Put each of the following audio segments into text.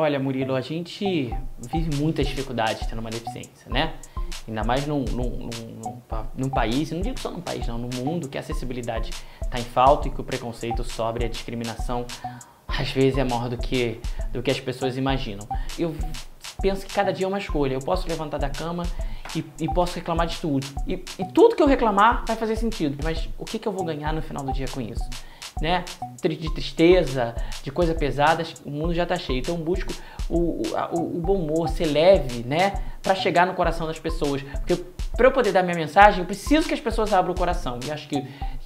Olha, Murilo, a gente vive muitas dificuldades tendo uma deficiência, né? Ainda mais num, num, num, num, país, não digo só num país, não, no mundo que a acessibilidade está em falta e que o preconceito sobre a discriminação às vezes é maior do que, do que as pessoas imaginam. Eu penso que cada dia é uma escolha. Eu posso levantar da cama e, e posso reclamar de tudo. E, e, tudo que eu reclamar vai fazer sentido. Mas o que, que eu vou ganhar no final do dia com isso? Né? De tristeza, de coisas pesadas, o mundo já está cheio. Então busco o, o, o bom humor, ser leve, né? Para chegar no coração das pessoas. Porque para eu poder dar minha mensagem, eu preciso que as pessoas abram o coração. E acho que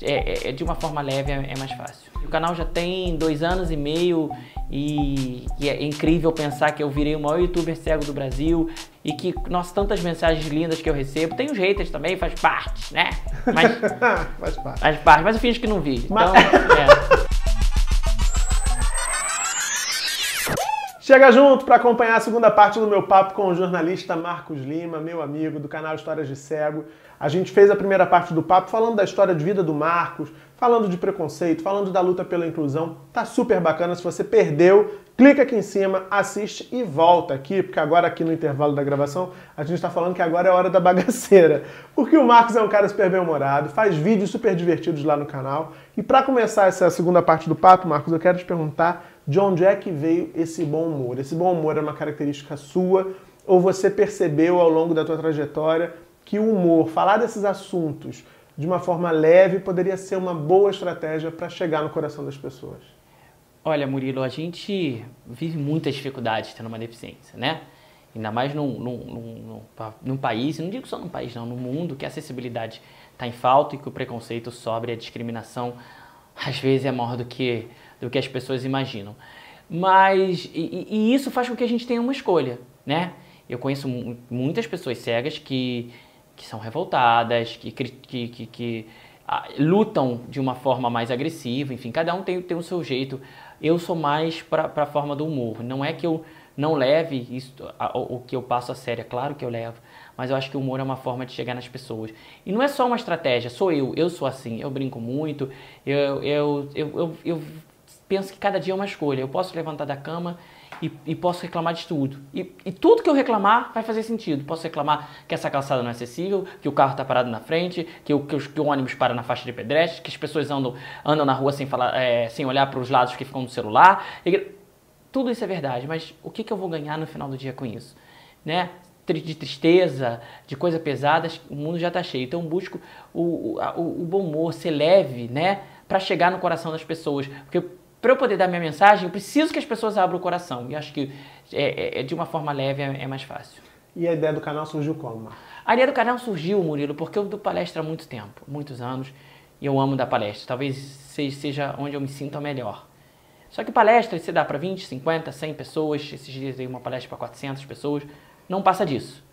é, é, é de uma forma leve é, é mais fácil. O canal já tem dois anos e meio e, e, é incrível pensar que eu virei o maior youtuber cego do Brasil e que, nossa, tantas mensagens lindas que eu recebo. Tem os haters também, faz parte, né? Mas, faz parte. Faz parte, mas eu finge que não vi. Então, mas... é. Chega junto para acompanhar a segunda parte do meu papo com o jornalista Marcos Lima, meu amigo do canal Histórias de Cego. A gente fez a primeira parte do papo falando da história de vida do Marcos, falando de preconceito, falando da luta pela inclusão. Tá super bacana. Se você perdeu, clica aqui em cima, assiste e volta aqui, porque agora aqui no intervalo da gravação a gente está falando que agora é hora da bagaceira. Porque o Marcos é um cara super bem-humorado, faz vídeos super divertidos lá no canal. E para começar essa segunda parte do papo, Marcos, eu quero te perguntar de onde é que veio esse bom humor? Esse bom humor é uma característica sua ou você percebeu ao longo da tua trajetória que o humor, falar desses assuntos de uma forma leve poderia ser uma boa estratégia para chegar no coração das pessoas? Olha, Murilo, a gente vive muitas dificuldades tendo uma deficiência, né? Ainda mais num, num, num, num, país, não digo só num país, não, no mundo que a acessibilidade está em falta e que o preconceito sobre a discriminação às vezes é maior do que do que as pessoas imaginam. Mas, e, e isso faz com que a gente tenha uma escolha, né? Eu conheço muitas pessoas cegas que, que são revoltadas, que, que, que, que ah, lutam de uma forma mais agressiva, enfim, cada um tem, tem o seu jeito. Eu sou mais para a forma do humor. Não é que eu não leve isso, a, o, que eu passo a sério, é claro que eu levo, mas eu acho que o humor é uma forma de chegar nas pessoas. E não é só uma estratégia, sou eu, eu sou assim, eu brinco muito, eu, eu, eu, eu, eu penso que cada dia é uma escolha. Eu posso levantar da cama e, e posso reclamar de tudo. E, e, tudo que eu reclamar vai fazer sentido. Posso reclamar que essa calçada não é acessível, que o carro está parado na frente, que o, que, que o, ônibus para na faixa de pedestre, que as pessoas andam, andam na rua sem, falar, é, sem olhar para os lados que ficam no celular. E, tudo isso é verdade, mas o que, que eu vou ganhar no final do dia com isso? Né? de tristeza, de coisas pesadas, o mundo já está cheio. Então busco o, o, o bom humor, ser leve, né? Para chegar no coração das pessoas. Porque para eu poder dar minha mensagem, eu preciso que as pessoas abram o coração. E acho que é, é, é de uma forma leve é, é, mais fácil. E a ideia do canal surgiu como? A ideia do canal surgiu, Murilo, porque eu dou palestra há muito tempo, muitos anos, e eu amo dar palestra. Talvez seja onde eu me sinta melhor. Só que palestra você dá para 20, 50, 100 pessoas, esses dias dei uma palestra para 400 pessoas, não passa disso.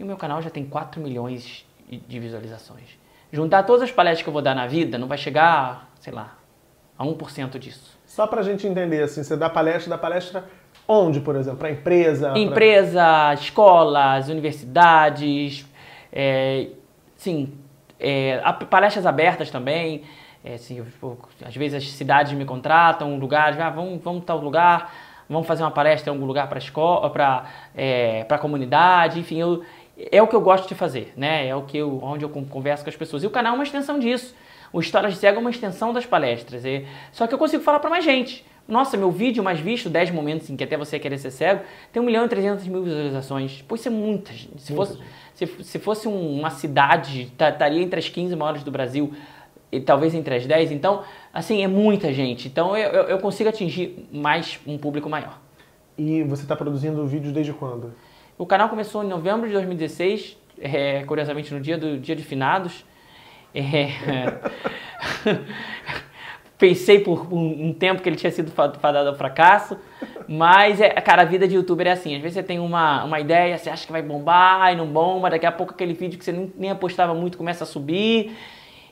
E o meu canal já tem 4 milhões de visualizações. Juntar todas as palestras que eu vou dar na vida não vai chegar, sei lá, a 1% disso. Só para a gente entender, assim, você dá palestra, dá palestra onde, por exemplo? Para empresa? Empresa, pra... escolas, universidades, é, sim, é, palestras abertas também. É, assim, eu, às vezes as cidades me contratam, lugares, ah, vamos, vamos tal lugar, vamos fazer uma palestra em algum lugar para escola, para é, para comunidade, enfim, eu, é o que eu gosto de fazer, né? É o que eu, onde eu converso com as pessoas. E o canal é uma extensão disso. O História de Cego é uma extensão das palestras. E... Só que eu consigo falar para mais gente. Nossa, meu vídeo mais visto, 10 momentos em que até você querer ser cego, tem 1 milhão e 300 mil visualizações. Pô, isso é muita gente. Se fosse, se, se fosse uma cidade, estaria entre as 15 maiores do Brasil, e talvez entre as 10. Então, assim, é muita gente. Então, eu, eu, eu consigo atingir mais um público maior. E você está produzindo vídeos desde quando? O canal começou em novembro de 2016, é, curiosamente no dia do dia de finados. É... Pensei por um, tempo que ele tinha sido fadado ao fracasso, mas, é, cara, a vida de youtuber é assim. Às vezes você tem uma, uma ideia, você acha que vai bombar e não bomba, daqui a pouco aquele vídeo que você nem, nem apostava muito começa a subir.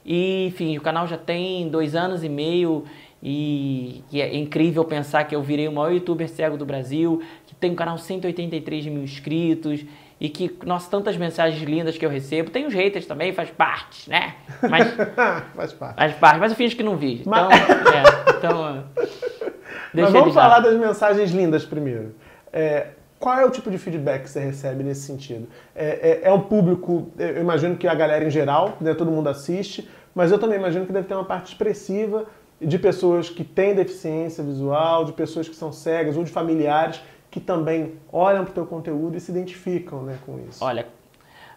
E, enfim, o canal já tem dois anos e meio e, e, é incrível pensar que eu virei o maior youtuber cego do Brasil, que tem um canal 183 mil inscritos e que, nossa, tantas mensagens lindas que eu recebo. Tem os haters também, faz parte, né? Mas, faz parte. Faz parte, mas eu finge que não vi. Então, mas... é, então Mas vamos falar das mensagens lindas primeiro. É, qual é o tipo de feedback que você recebe nesse sentido? É, é, é, um público, eu imagino que a galera em geral, né, todo mundo assiste, mas eu também imagino que deve ter uma parte expressiva de pessoas que têm deficiência visual, de pessoas que são cegas ou de familiares que também olham para o teu conteúdo e se identificam né, com isso. Olha,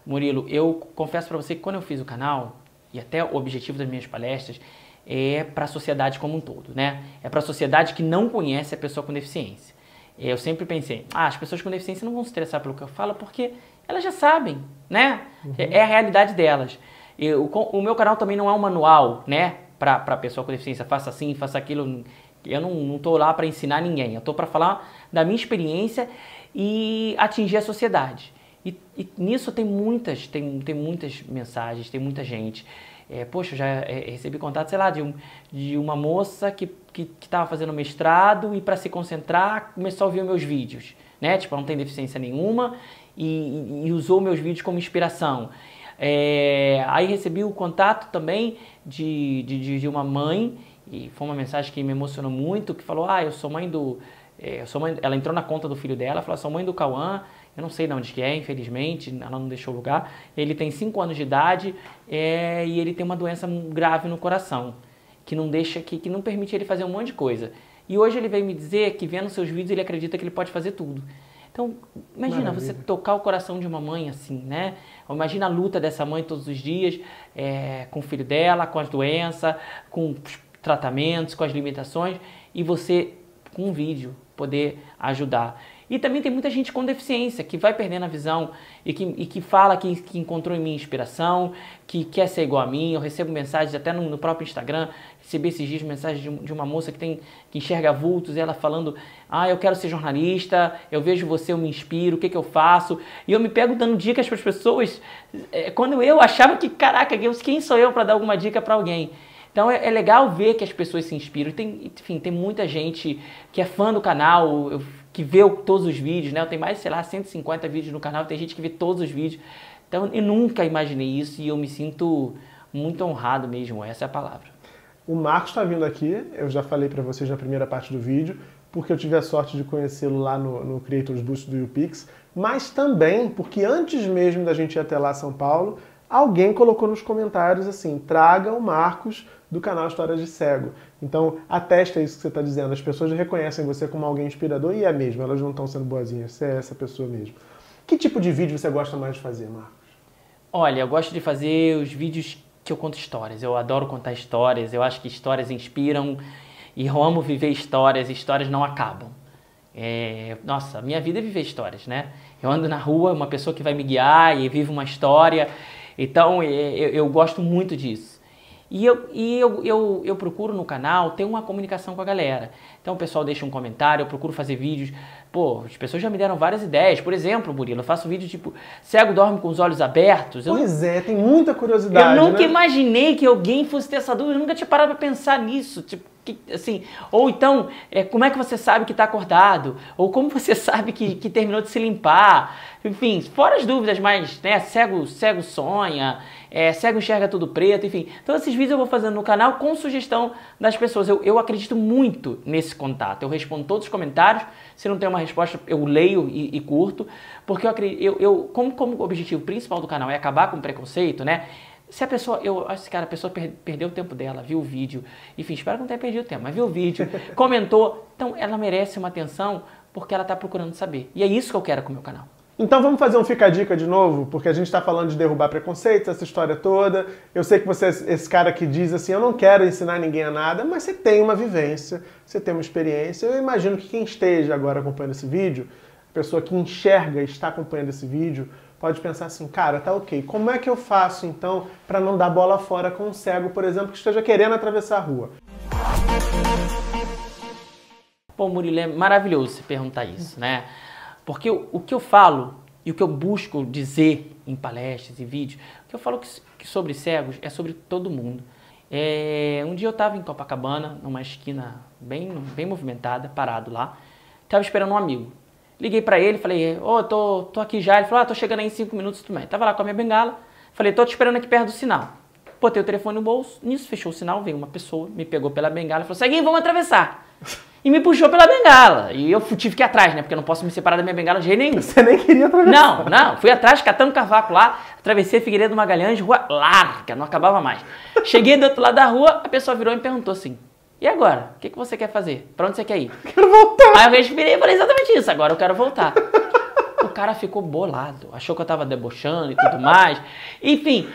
Murilo, eu confesso para você que quando eu fiz o canal, e até o objetivo das minhas palestras, é para a sociedade como um todo, né? É para a sociedade que não conhece a pessoa com deficiência. Eu sempre pensei, ah, as pessoas com deficiência não vão se interessar pelo que eu falo porque elas já sabem, né? Uhum. É a realidade delas. Eu, o meu canal também não é um manual, né? Para a pessoa com deficiência, faça assim, faça aquilo. Eu não estou lá para ensinar ninguém, eu estou para falar da minha experiência e atingir a sociedade. E, e, nisso tem muitas, tem, tem muitas mensagens, tem muita gente. É, poxa, já é, recebi contato, sei lá, de, um, de uma moça que que estava fazendo mestrado e para se concentrar começou a ouvir meus vídeos, né? Tipo, não tem deficiência nenhuma e, e usou meus vídeos como inspiração. É, aí recebi o contato também de, de, de, uma mãe e foi uma mensagem que me emocionou muito, que falou, ah, eu sou mãe do... É, eu sou mãe, ela entrou na conta do filho dela, falou, sou mãe do Cauã, eu não sei de onde que é, infelizmente, ela não deixou lugar. Ele tem 5 anos de idade é, e ele tem uma doença grave no coração que não deixa que, que não permite ele fazer um monte de coisa. E hoje ele veio me dizer que vendo seus vídeos ele acredita que ele pode fazer tudo. Então, imagina Maravilha. você tocar o coração de uma mãe assim, né? Imagina a luta dessa mãe todos os dias é, com o filho dela, com as doenças, com os tratamentos, com as limitações, e você, com um vídeo, poder ajudar. E também tem muita gente com deficiência que vai perdendo a visão e que, e que fala que, que encontrou em mim inspiração, que quer ser igual a mim. Eu recebo mensagens até no, no próprio Instagram, recebi esses dias mensagens de, de, uma moça que tem que enxerga vultos, e ela falando: "Ah, eu quero ser jornalista, eu vejo você, eu me inspiro, o que que eu faço?". E eu me pego dando dicas para as pessoas, é, quando eu achava que, caraca, quem sou eu para dar alguma dica para alguém? Então é, é, legal ver que as pessoas se inspiram. Tem, enfim, tem muita gente que é fã do canal. Que vê todos os vídeos, né? Eu tenho mais, sei lá, 150 vídeos no canal, tem gente que vê todos os vídeos. Então eu nunca imaginei isso e eu me sinto muito honrado mesmo, essa é a palavra. O Marcos está vindo aqui, eu já falei para vocês na primeira parte do vídeo, porque eu tive a sorte de conhecê-lo lá no, no Creators Boost do UPix, mas também porque antes mesmo da gente ir até lá São Paulo, alguém colocou nos comentários assim: traga o Marcos do canal Histórias de Cego. Então, atesta isso que você está dizendo. As pessoas reconhecem você como alguém inspirador e é mesmo, elas não estão sendo boazinhas, você é essa pessoa mesmo. Que tipo de vídeo você gosta mais de fazer, Marcos? Olha, eu gosto de fazer os vídeos que eu conto histórias. Eu adoro contar histórias, eu acho que histórias inspiram e eu amo viver histórias, histórias não acabam. É, nossa, minha vida é viver histórias, né? Eu ando na rua, uma pessoa que vai me guiar e vive uma história. Então, eu, eu gosto muito disso. E, eu, e eu, eu, eu procuro no canal ter uma comunicação com a galera. Então o pessoal deixa um comentário, eu procuro fazer vídeos. Pô, as pessoas já me deram várias ideias. Por exemplo, Murilo, eu faço vídeo tipo, cego dorme com os olhos abertos. Eu pois é, tem muita curiosidade. Eu nunca né? imaginei que alguém fosse ter essa dúvida, eu nunca tinha parado pra pensar nisso. Tipo, que, assim, ou então, é, como é que você sabe que está acordado? Ou como você sabe que, que terminou de se limpar? Enfim, fora as dúvidas, mas né, cego, cego sonha é, cego enxerga tudo preto, enfim. Então esses vídeos eu vou fazendo no canal com sugestão das pessoas. Eu, eu acredito muito nesse contato. Eu respondo todos os comentários. Se não tem uma resposta, eu leio e, e curto. Porque eu acredito, eu, eu, como, como o objetivo principal do canal é acabar com o preconceito, né? Se a pessoa, eu acho que a pessoa per, perdeu o tempo dela, viu o vídeo, enfim, espero que não tenha perdido o tempo, mas viu o vídeo, comentou, então ela merece uma atenção porque ela está procurando saber. E é isso que eu quero com o meu canal. Então vamos fazer um Fica a Dica de novo, porque a gente está falando de derrubar preconceitos, essa história toda. Eu sei que você é esse cara que diz assim, eu não quero ensinar ninguém a nada, mas você tem uma vivência, você tem uma experiência. Eu imagino que quem esteja agora acompanhando esse vídeo, a pessoa que enxerga e está acompanhando esse vídeo, pode pensar assim, cara, tá ok, como é que eu faço então para não dar bola fora com um cego, por exemplo, que esteja querendo atravessar a rua? Pô, Murilo, é maravilhoso você perguntar isso, né? Porque o, que eu falo e o que eu busco dizer em palestras e vídeos, o que eu falo que sobre cegos é sobre todo mundo. É, um dia eu estava em Copacabana, numa esquina bem, bem movimentada, parado lá, estava esperando um amigo. Liguei para ele, falei, ô, oh, tô, tô aqui já. Ele falou, ah, tô chegando aí em cinco minutos também. Tava lá com a minha bengala, falei, tô te esperando aqui perto do sinal. Botei o telefone no bolso, nisso fechou o sinal, veio uma pessoa, me pegou pela bengala e falou, Seguinho, vamos atravessar. e me puxou pela bengala. E eu tive que ir atrás, né? Porque eu não posso me separar da minha bengala de jeito nenhum. Você nem queria atravessar. Não, não. Fui atrás, catando cavaco lá, atravessei Figueiredo Magalhães, rua larga, não acabava mais. Cheguei do outro lado da rua, a pessoa virou e me perguntou assim: e agora? O que, que você quer fazer? Pra onde você quer ir? Quero voltar. Aí eu respirei e falei exatamente isso. Agora eu quero voltar. o cara ficou bolado. Achou que eu tava debochando e tudo mais. Enfim,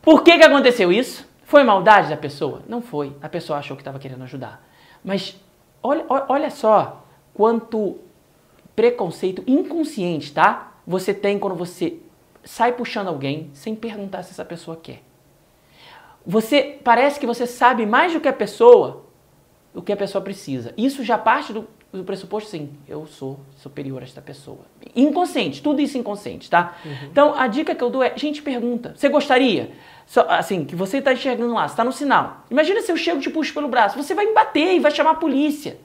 por que que aconteceu isso? Foi maldade da pessoa? Não foi. A pessoa achou que estava querendo ajudar. Mas olha, olha só quanto preconceito inconsciente, tá? Você tem quando você sai puxando alguém sem perguntar se essa pessoa quer. Você parece que você sabe mais do que a pessoa, o que a pessoa precisa. Isso já parte do, do pressuposto, sim, eu sou superior a esta pessoa. Inconsciente, tudo isso inconsciente, tá? Uhum. Então a dica que eu dou é, gente, pergunta. Você gostaria? Só, assim, que você está enxergando lá, está no sinal. Imagina se eu chego e te puxo pelo braço, você vai me bater e vai chamar a polícia.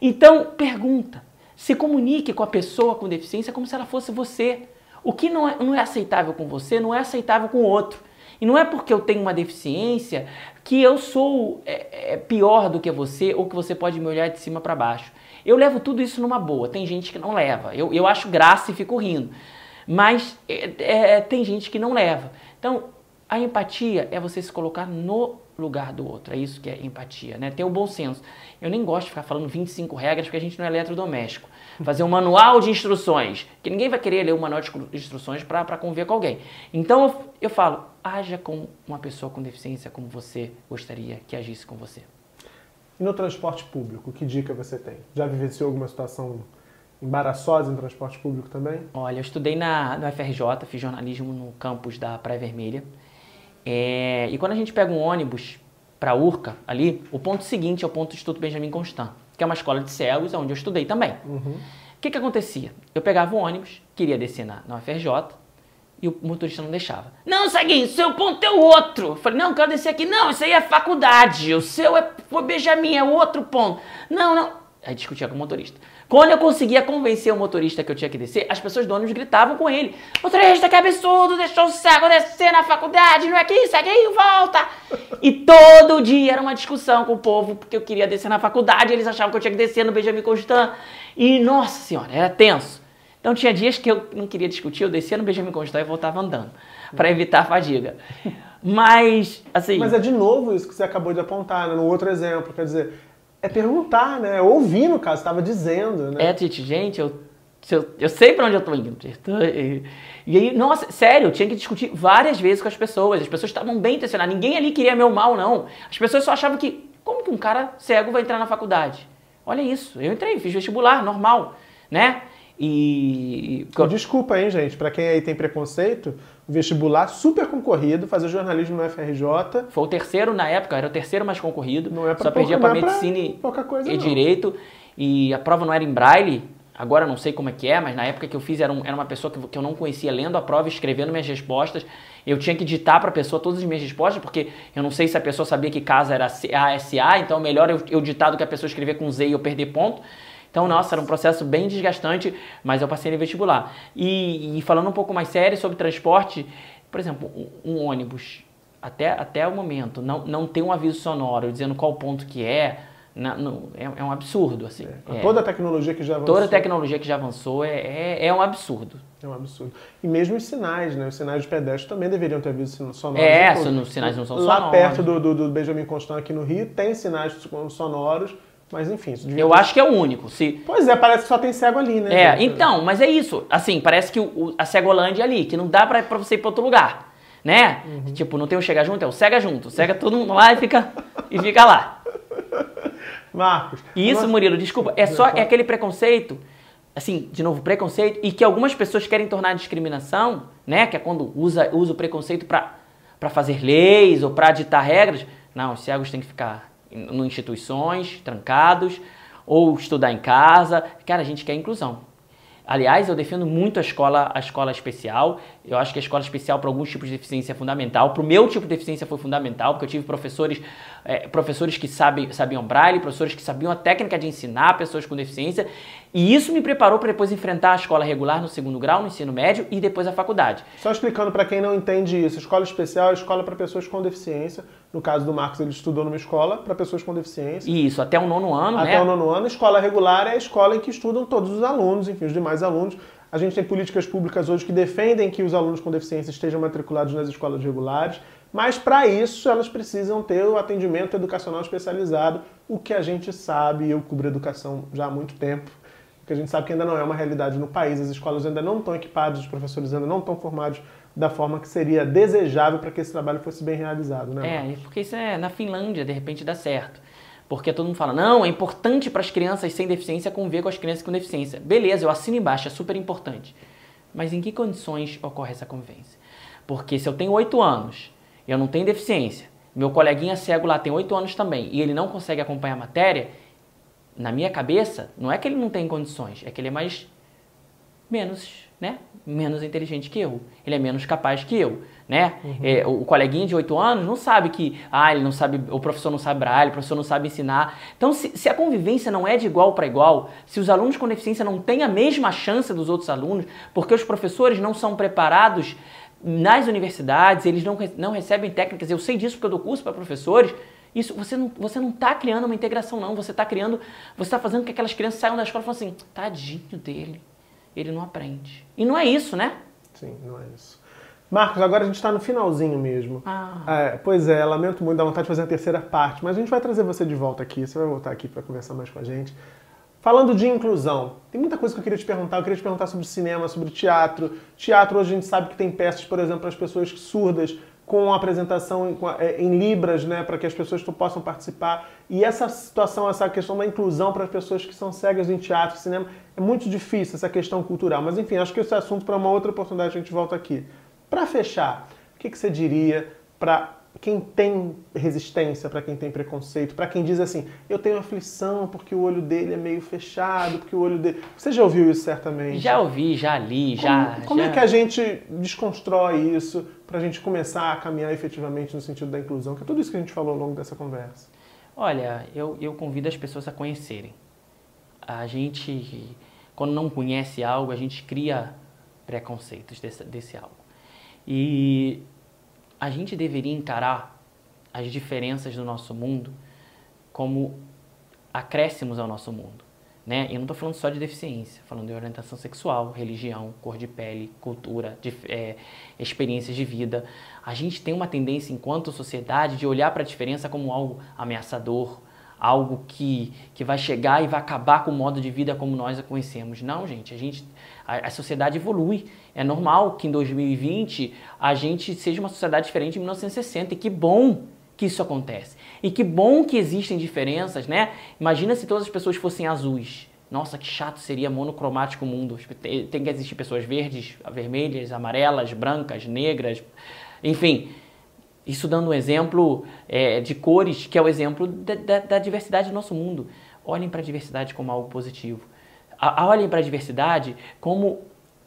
Então, pergunta. Se comunique com a pessoa com deficiência como se ela fosse você. O que não é, não é aceitável com você, não é aceitável com o outro. E não é porque eu tenho uma deficiência que eu sou é, é, pior do que você ou que você pode me olhar de cima para baixo. Eu levo tudo isso numa boa. Tem gente que não leva. Eu, eu acho graça e fico rindo. Mas é, é tem gente que não leva. Então, a empatia é você se colocar no lugar do outro. É isso que é empatia, né? Ter o bom senso. Eu nem gosto de ficar falando 25 regras porque a gente não é eletrodoméstico. Fazer um manual de instruções, que ninguém vai querer ler um manual de instruções para conviver com alguém. Então eu, eu falo, haja com uma pessoa com deficiência como você gostaria que agisse com você. E no transporte público, que dica você tem? Já vivenciou alguma situação embaraçosa em transporte público também? Olha, eu estudei na, no FRJ, fiz jornalismo no campus da Praia Vermelha. É, e quando a gente pega um ônibus para Urca, ali, o ponto seguinte é o ponto do Instituto Benjamin Constant, que é uma escola de cegos, onde eu estudei também. Uhum. O que, que acontecia? Eu pegava o ônibus, queria descer na, na UFRJ, e o motorista não deixava. Não, Seguinho, seu ponto é o outro. Eu falei, não, quero descer aqui. Não, isso aí é faculdade. O seu é foi Benjamin, é o outro ponto. Não, não. Aí discutia com o motorista. Quando eu conseguia convencer o motorista que eu tinha que descer, as pessoas do ônibus gritavam com ele. Motorista, que absurdo, deixou o cego descer na faculdade, não é aqui, segue aí, volta. E todo dia era uma discussão com o povo, porque eu queria descer na faculdade, eles achavam que eu tinha que descer no Benjamin Constant. E, nossa senhora, era tenso. Então tinha dias que eu não queria discutir, eu descia no Benjamin Constant e voltava andando, para evitar a fadiga. Mas, assim... Mas é de novo isso que você acabou de apontar, né? no outro exemplo, quer dizer é perguntar, né? Ouvir, no caso, estava dizendo, né? É, Titi, gente, eu, eu, eu sei para onde eu tô indo. E, e aí, nossa, sério, eu tinha que discutir várias vezes com as pessoas. As pessoas estavam bem intencionadas. Ninguém ali queria meu mal, não. As pessoas só achavam que, como que um cara cego vai entrar na faculdade? Olha isso, eu entrei, fiz vestibular, normal, né? E. Desculpa, hein, gente, para quem aí tem preconceito, vestibular super concorrido, fazer jornalismo no FRJ. Foi o terceiro na época, era o terceiro mais concorrido. Não é pra Só perdia para é medicina e, coisa, e direito. E a prova não era em braille. Agora não sei como é que é, mas na época que eu fiz era, um, era uma pessoa que, que eu não conhecia lendo a prova, escrevendo minhas respostas. Eu tinha que ditar para a pessoa todas as minhas respostas, porque eu não sei se a pessoa sabia que casa era ASA, então melhor eu, eu ditar do que a pessoa escrever com Z e eu perder ponto. Então, nossa, era um processo bem desgastante, mas eu passei no vestibular. E, e falando um pouco mais sério sobre transporte, por exemplo, um, um, ônibus, até, até o momento, não, não tem um aviso sonoro dizendo qual ponto que é, não, não, é, é, um absurdo, assim. É. Toda a tecnologia que já avançou. Toda a tecnologia que já avançou é, é, é, um absurdo. É um absurdo. E mesmo os sinais, né? Os sinais de pedestre também deveriam ter aviso sonoro. É, os sinais não são Lá sonoros. Lá perto do, do, do Benjamin Constant aqui no Rio, tem sinais sonoros mas enfim, isso Eu ter... acho que é o único. Se... Pois é, parece que só tem cego ali, né? É, então, mas é isso. Assim, parece que o, a Cegolândia é ali, que não dá pra, pra você ir pra outro lugar. Né? Uhum. Tipo, não tem o chega junto, é o cega junto. Cega todo mundo lá e fica, e fica lá. Marcos. E isso, nossa... Murilo, desculpa, é só é aquele preconceito, assim, de novo, preconceito, e que algumas pessoas querem tornar discriminação, né? Que é quando usa, usa o preconceito pra fazer leis ou pra ditar regras. Não, os cegos têm que ficar em instituições, trancados, ou estudar em casa. Cara, a gente quer inclusão. Aliás, eu defendo muito a escola, a escola especial. Eu acho que a escola especial para alguns tipos de deficiência é fundamental. Para o meu tipo de deficiência foi fundamental, porque eu tive professores, é, professores que sabem, sabiam braille, professores que sabiam a técnica de ensinar pessoas com deficiência. E isso me preparou para depois enfrentar a escola regular no segundo grau, no ensino médio e depois a faculdade. Só explicando para quem não entende isso, escola especial é escola para pessoas com deficiência No caso do Marcos, ele estudou numa escola para pessoas com deficiência. Isso, até o nono ano, até né? Até o nono ano. Escola regular é a escola em que estudam todos os alunos, enfim, os demais alunos. A gente tem políticas públicas hoje que defendem que os alunos com deficiência estejam matriculados nas escolas regulares, mas para isso elas precisam ter o atendimento educacional especializado, o que a gente sabe, eu cubro educação já há muito tempo, que a gente sabe que ainda não é uma realidade no país, as escolas ainda não estão equipadas, os professores ainda não estão formados da forma que seria desejável para que esse trabalho fosse bem realizado, né? É, porque isso é na Finlândia, de repente dá certo. Porque todo mundo fala, não, é importante para as crianças sem deficiência conviver com as crianças com deficiência. Beleza, eu assino embaixo, é super importante. Mas em que condições ocorre essa convivência? Porque se eu tenho oito anos, eu não tenho deficiência, meu coleguinha cego lá tem oito anos também, e ele não consegue acompanhar a matéria, na minha cabeça, não é que ele não tem condições, é que ele é mais menos, né? Menos inteligente que eu. Ele é menos capaz que eu, né? Uhum. É, o coleguinha de 8 anos não sabe que, ah, ele não sabe, o professor não sabe braille, o professor não sabe ensinar. Então, se, se a convivência não é de igual para igual, se os alunos com deficiência não têm a mesma chance dos outros alunos, porque os professores não são preparados nas universidades, eles não, não recebem técnicas, eu sei disso porque eu dou curso para professores, isso, você não, você não está criando uma integração, não. Você está criando, você está fazendo com que aquelas crianças saiam da escola e falem assim, tadinho dele, ele não aprende. E não é isso, né? Sim, não é isso. Marcos, agora a gente está no finalzinho mesmo. Ah. É, pois é, lamento muito, dá vontade de fazer a terceira parte, mas a gente vai trazer você de volta aqui, você vai voltar aqui para conversar mais com a gente. Falando de inclusão, tem muita coisa que eu queria te perguntar. Eu queria te perguntar sobre cinema, sobre teatro. Teatro, hoje a gente sabe que tem peças, por exemplo, para as pessoas surdas, com a apresentação em, é, em libras, né, para que as pessoas possam participar. E essa situação, essa questão da inclusão para as pessoas que são cegas em teatro, cinema, é muito difícil essa questão cultural. Mas enfim, acho que esse assunto para uma outra oportunidade a gente volta aqui. Para fechar, o que, que você diria para quem tem resistência, para quem tem preconceito, para quem diz assim, eu tenho aflição porque o olho dele é meio fechado, porque o olho dele. Você já ouviu isso certamente? Já ouvi, já li, já. Como já... é que a gente desconstrói isso para a gente começar a caminhar efetivamente no sentido da inclusão? Que é tudo isso que a gente falou ao longo dessa conversa. Olha, eu, eu convido as pessoas a conhecerem. A gente, quando não conhece algo, a gente cria preconceitos desse, desse algo. E a gente deveria encarar as diferenças do nosso mundo como acréscimos ao nosso mundo. Né? Eu não estou falando só de deficiência, falando de orientação sexual, religião, cor de pele, cultura, de, é, experiências de vida. A gente tem uma tendência, enquanto sociedade, de olhar para a diferença como algo ameaçador, algo que, que vai chegar e vai acabar com o modo de vida como nós a conhecemos. Não, gente, a gente a, a, sociedade evolui. É normal que em 2020 a gente seja uma sociedade diferente de 1960 e que bom que isso acontece. E que bom que existem diferenças, né? Imagina se todas as pessoas fossem azuis. Nossa, que chato seria monocromático o mundo. Tem que existir pessoas verdes, vermelhas, amarelas, brancas, negras, enfim. Isso dando um exemplo é, de cores, que é o exemplo da, da, da diversidade do nosso mundo. Olhem para a diversidade como algo positivo. A, olhem para a diversidade como,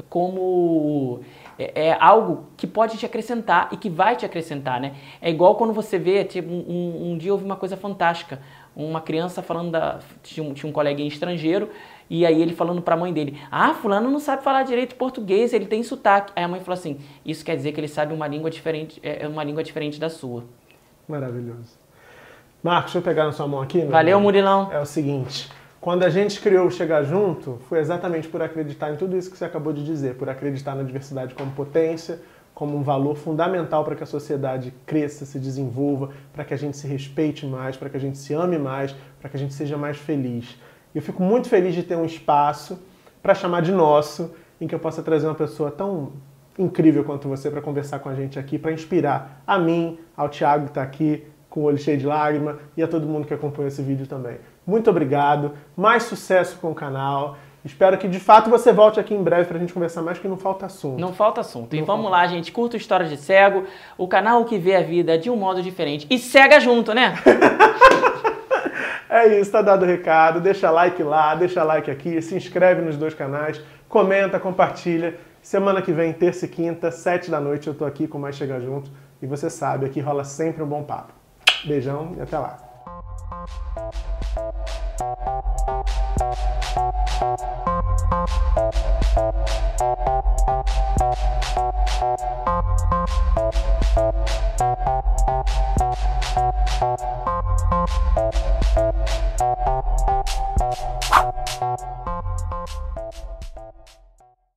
como é, é, algo que pode te acrescentar e que vai te acrescentar, né? É igual quando você vê, tipo, um, um dia eu ouvi uma coisa fantástica. Uma criança falando da. Tinha um, tinha um coleguinha estrangeiro e aí ele falando para a mãe dele: Ah, fulano não sabe falar direito português, ele tem sotaque. Aí a mãe falou assim: Isso quer dizer que ele sabe uma língua diferente, é, é uma língua diferente da sua. Maravilhoso. Marcos, deixa eu pegar na sua mão aqui. Valeu, Murilão. É o seguinte. Quando a gente criou o Chegar Junto, foi exatamente por acreditar em tudo isso que você acabou de dizer, por acreditar na diversidade como potência, como um valor fundamental para que a sociedade cresça, se desenvolva, para que a gente se respeite mais, para que a gente se ame mais, para que a gente seja mais feliz. Eu fico muito feliz de ter um espaço para chamar de nosso, em que eu possa trazer uma pessoa tão incrível quanto você para conversar com a gente aqui, para inspirar a mim, ao Thiago que está aqui com o olho cheio de lágrima e a todo mundo que acompanha esse vídeo também. Muito obrigado, mais sucesso com o canal. Espero que de fato você volte aqui em breve para a gente conversar mais, que não falta assunto. Não falta assunto. Não e vamos falta. lá, gente. Curta História de Cego, o canal que vê a vida de um modo diferente. E cega junto, né? É isso, tá dado o recado. Deixa like lá, deixa like aqui, se inscreve nos dois canais, comenta, compartilha. Semana que vem, terça e quinta, sete da noite, eu tô aqui com mais Chega Junto. E você sabe, aqui rola sempre um bom papo. Beijão e até lá. Thank you.